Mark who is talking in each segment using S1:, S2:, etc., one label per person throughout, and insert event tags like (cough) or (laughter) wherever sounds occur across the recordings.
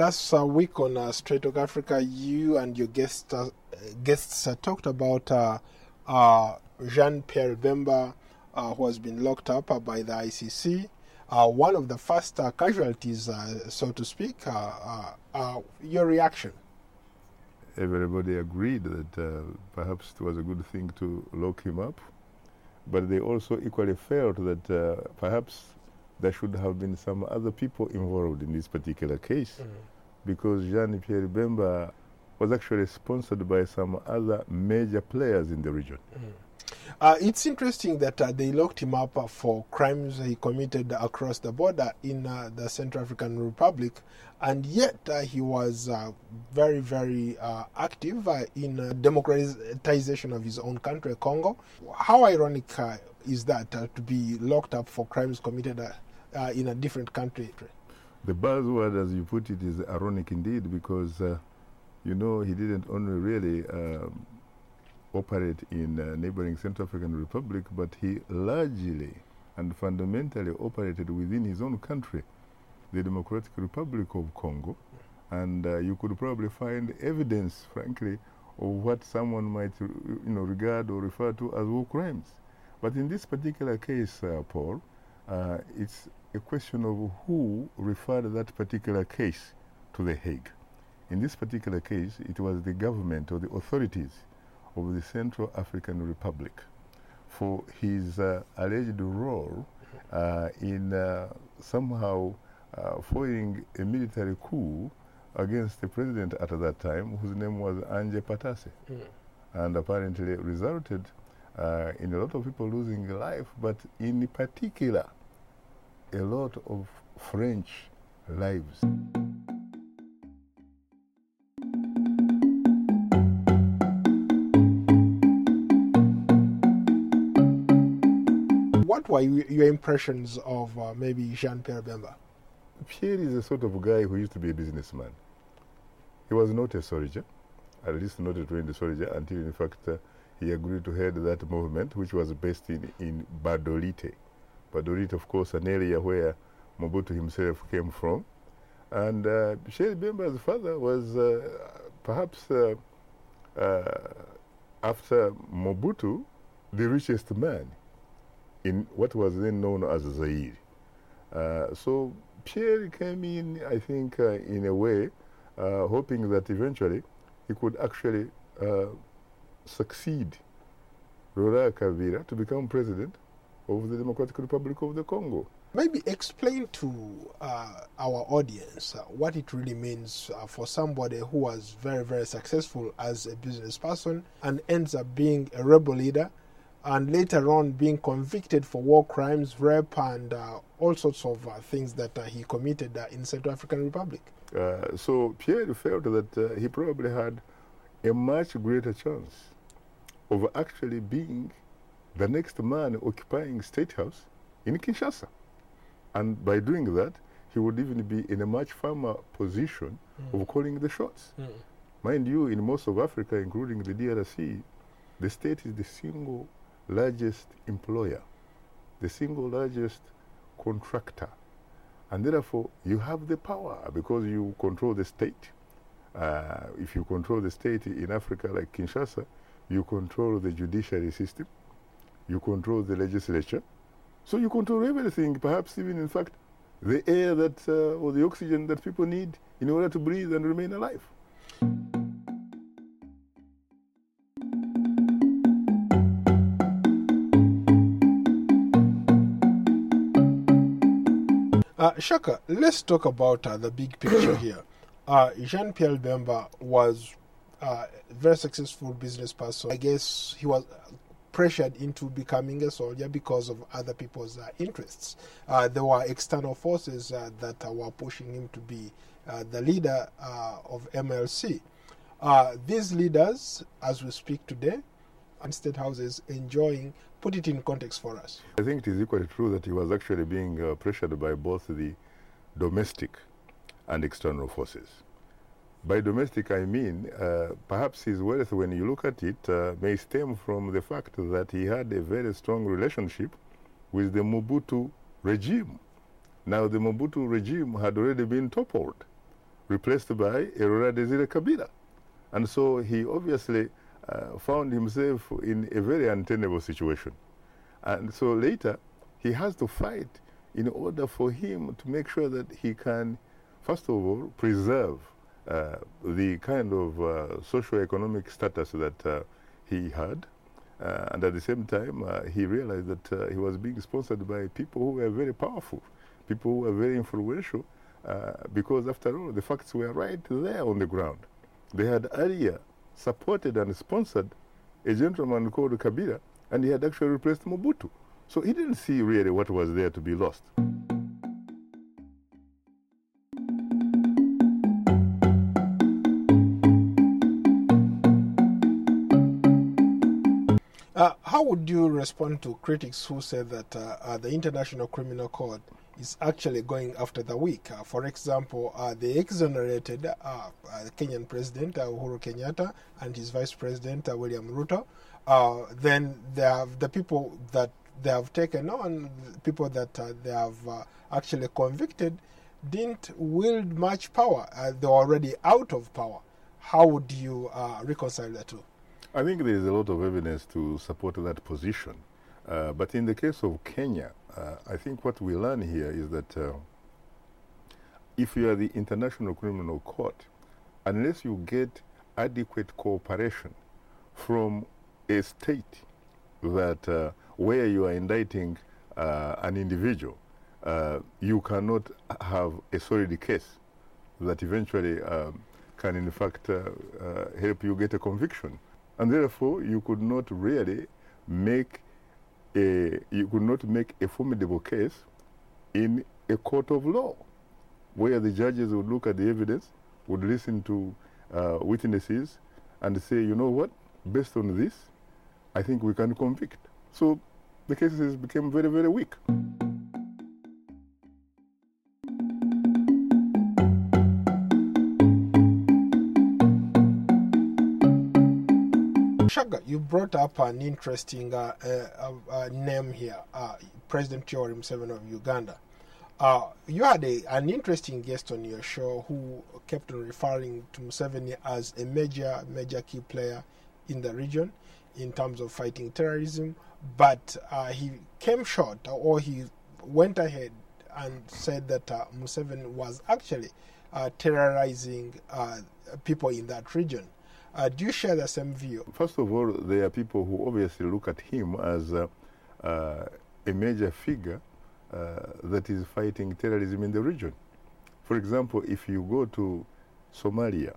S1: Last uh, week on uh, Straight Talk Africa, you and your guest, uh, guests uh, talked about uh, uh, Jean Pierre Bemba, who has been locked up by the ICC. one of the first casualties, so to speak. your reaction?
S2: Everybody agreed that perhaps it was a good thing to lock him up, but they also equally felt that perhaps there should have been some other people involved in this particular case mm. Because Jean Pierre Bemba was actually sponsored by some other major players in the region. Mm.
S1: Uh, it's interesting that uh, they locked him up uh, for crimes he committed across the border in uh, the Central African Republic, and yet uh, he was uh, very, very active in democratization of his own country, Congo. How ironic is that to be locked up for crimes committed in a different country.
S2: The buzzword, as you put it, is ironic indeed because, uh, you know, he didn't only really um, operate in uh, neighboring Central African Republic, but he largely and fundamentally operated within his own country, the Democratic Republic of Congo. And uh, you could probably find evidence, frankly, of what someone might you know, regard or refer to as war crimes. But in this particular case, uh, Paul, uh, it's a question of who referred that particular case to The Hague. In this particular case, it was the government or the authorities of the Central African Republic for his uh, alleged role uh, in uh, somehow uh, foiling a military coup against the president at that time, whose name was Ange Patasse. Mm. And apparently resulted uh, in a lot of people losing life, but in particular, a lot of French lives.
S1: What were your impressions of uh, maybe Jean Pierre Bemba?
S2: Pierre is a sort of guy who used to be a businessman. He was not a soldier, at least not a trained soldier, until in fact uh, he agreed to head that movement, which was based in, in Gbadolite. Gbadolite, of course, an area where Mobutu himself came from. And uh, Sheikh Bemba's father was uh, perhaps uh, uh, after Mobutu, the richest man in what was then known as Zaire. Uh, so Pierre came in, I think, uh, in a way, hoping that eventually he could actually succeed Laurent Kabila to become president of the Democratic Republic of the Congo.
S1: Maybe explain to uh, our audience uh, what it really means uh, for somebody who was very, very successful as a business person and ends up being a rebel leader and later on being convicted for war crimes, rape, and uh, all sorts of uh, things that uh, he committed in Central African Republic.
S2: so Pierre felt that he probably had a much greater chance of actually being the next man occupying State House in Kinshasa. And by doing that, he would even be in a much firmer position mm. of calling the shots. Mm. Mind you, in most of Africa, including the DRC, the state is the single largest employer, the single largest contractor. And therefore, you have the power because you control the state. Uh, if you control the state in Africa, like Kinshasa, you control the judiciary system, you control the legislature, so you control everything, perhaps even, in fact, the air that, uh, or the oxygen that people need in order to breathe and remain alive.
S1: Uh, Shaka, let's talk about uh, the big picture (clears throat) here. Uh, Jean Pierre Bemba was uh, very successful business person. I guess he was pressured into becoming a soldier because of other people's uh, interests. Uh, there were external forces uh, that uh, were pushing him to be uh, the leader uh, of MLC. these leaders, as we speak today, and state houses enjoying, put it in context for us.
S2: I think it is equally true that he was actually being pressured by both the domestic and external forces. By domestic, I mean uh, perhaps his wealth, when you look at it, uh, may stem from the fact that he had a very strong relationship with the Mobutu regime. Now, the Mobutu regime had already been toppled. replaced by Laurent Desire Kabila. And so he obviously uh, found himself in a very untenable situation. And so later, he has to fight in order for him to make sure that he can, first of all, preserve uh, the kind of uh, socio-economic status that uh, he had. Uh, and at the same time, he realized that he was being sponsored by people who were very powerful, people who were very influential, because after all, the facts were right there on the ground. They had earlier supported and sponsored a gentleman called Kabila, and he had actually replaced Mobutu. So he didn't see really what was there to be lost.
S1: Would you respond to critics who say that uh, uh, the International Criminal Court is actually going after the weak? Uh, for example, uh, they exonerated uh, Kenyan President Uhuru Kenyatta and his Vice President William Ruto. then they have the people that they have taken on, people that they have actually convicted, didn't wield much power. They're already out of power. How would you reconcile the two?
S2: I think there is a lot of evidence to support that position. Uh, but in the case of Kenya, uh, I think what we learn here is that if you are the International Criminal Court, unless you get adequate cooperation from a state that where you are indicting uh, an individual, uh, you cannot have a solid case that eventually um, can in fact uh, uh, help you get a conviction. And therefore, you could not really make a, you could not make a formidable case in a court of law, where the judges would look at the evidence, would listen to uh, witnesses, and say, you know what, based on this, I think we can convict. So the cases became very, very weak.
S1: Shaka, you brought up an interesting uh, uh, uh, name here, uh, President Yoweri Museveni of Uganda. Uh, you had a, an interesting guest on your show who kept on referring to Museveni as a major, major key player in the region in terms of fighting terrorism, but uh, he came short or he went ahead and said that uh, Museveni was actually uh, terrorizing uh, people in that region. Uh, do you share the same view?
S2: First of all, there are people who obviously look at him as uh, a major figure that is fighting terrorism in the region. For example, if you go to Somalia,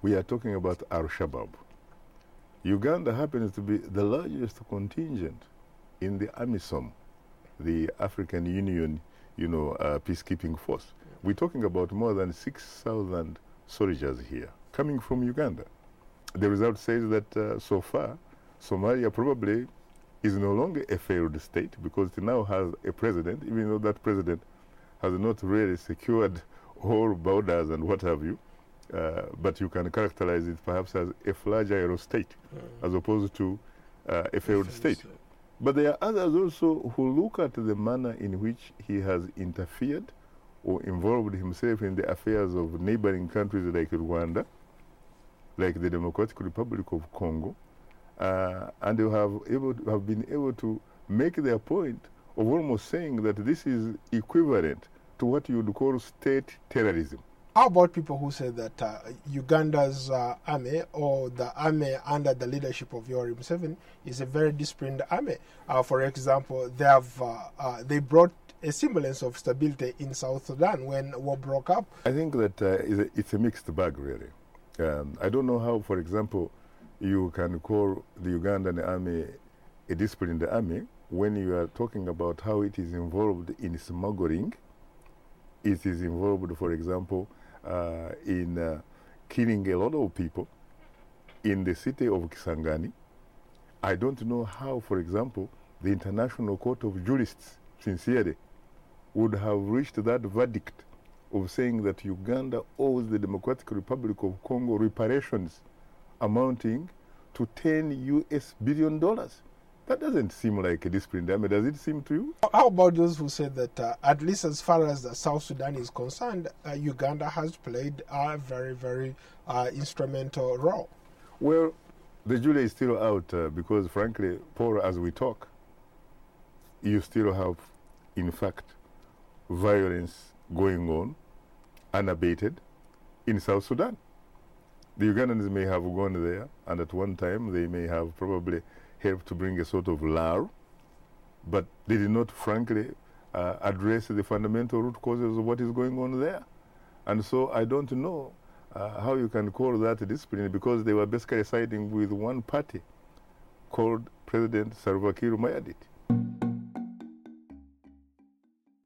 S2: we are talking about Al Shabaab. Uganda happens to be the largest contingent in the AMISOM, the African Union, you know, uh, peacekeeping force. We're talking about more than 6,000 soldiers here coming from Uganda. The result says that uh, so far, Somalia probably is no longer a failed state because it now has a president, even though that president has not really secured all borders and what have you. Uh, but you can characterize it perhaps as a fragile state mm. as opposed to uh, a failed state. state. But there are others also who look at the manner in which he has interfered or involved himself in the affairs of neighboring countries like Rwanda, like the Democratic Republic of Congo, uh, and they have, able to, have been able to make their point of almost saying that this is equivalent to what you would call state terrorism.
S1: How about people who say that uh, Uganda's uh, army or the army under the leadership of Yoweri Museveni is a very disciplined army? Uh, for example, they have uh, uh, they brought a semblance of stability in South Sudan when war broke up.
S2: I think that uh, it's a, it's, a, mixed bag, really. Um, I don't know how, for example, you can call the Ugandan army a disciplined army when you are talking about how it is involved in smuggling. It is involved, for example, uh, in uh, killing a lot of people in the city of Kisangani. I don't know how, for example, the International Court of Jurists, sincerely, would have reached that verdict of saying that Uganda owes the Democratic Republic of Congo reparations amounting to 10 US billion dollars. That doesn't seem like a discipline. I mean, does it seem to you?
S1: How about those who say that, uh, at least as far as South Sudan is concerned, uh, Uganda has played a very, very uh, instrumental role?
S2: Well, the jury is still out uh, because, frankly, Paul, as we talk, you still have, in fact, violence going on unabated in South Sudan. The Ugandans may have gone there, and at one time they may have probably helped to bring a sort of lull, but they did not, frankly, uh, address the fundamental root causes of what is going on there. And so I don't know uh, how you can call that discipline because they were basically siding with one party called President Salva Kiir Mayardit.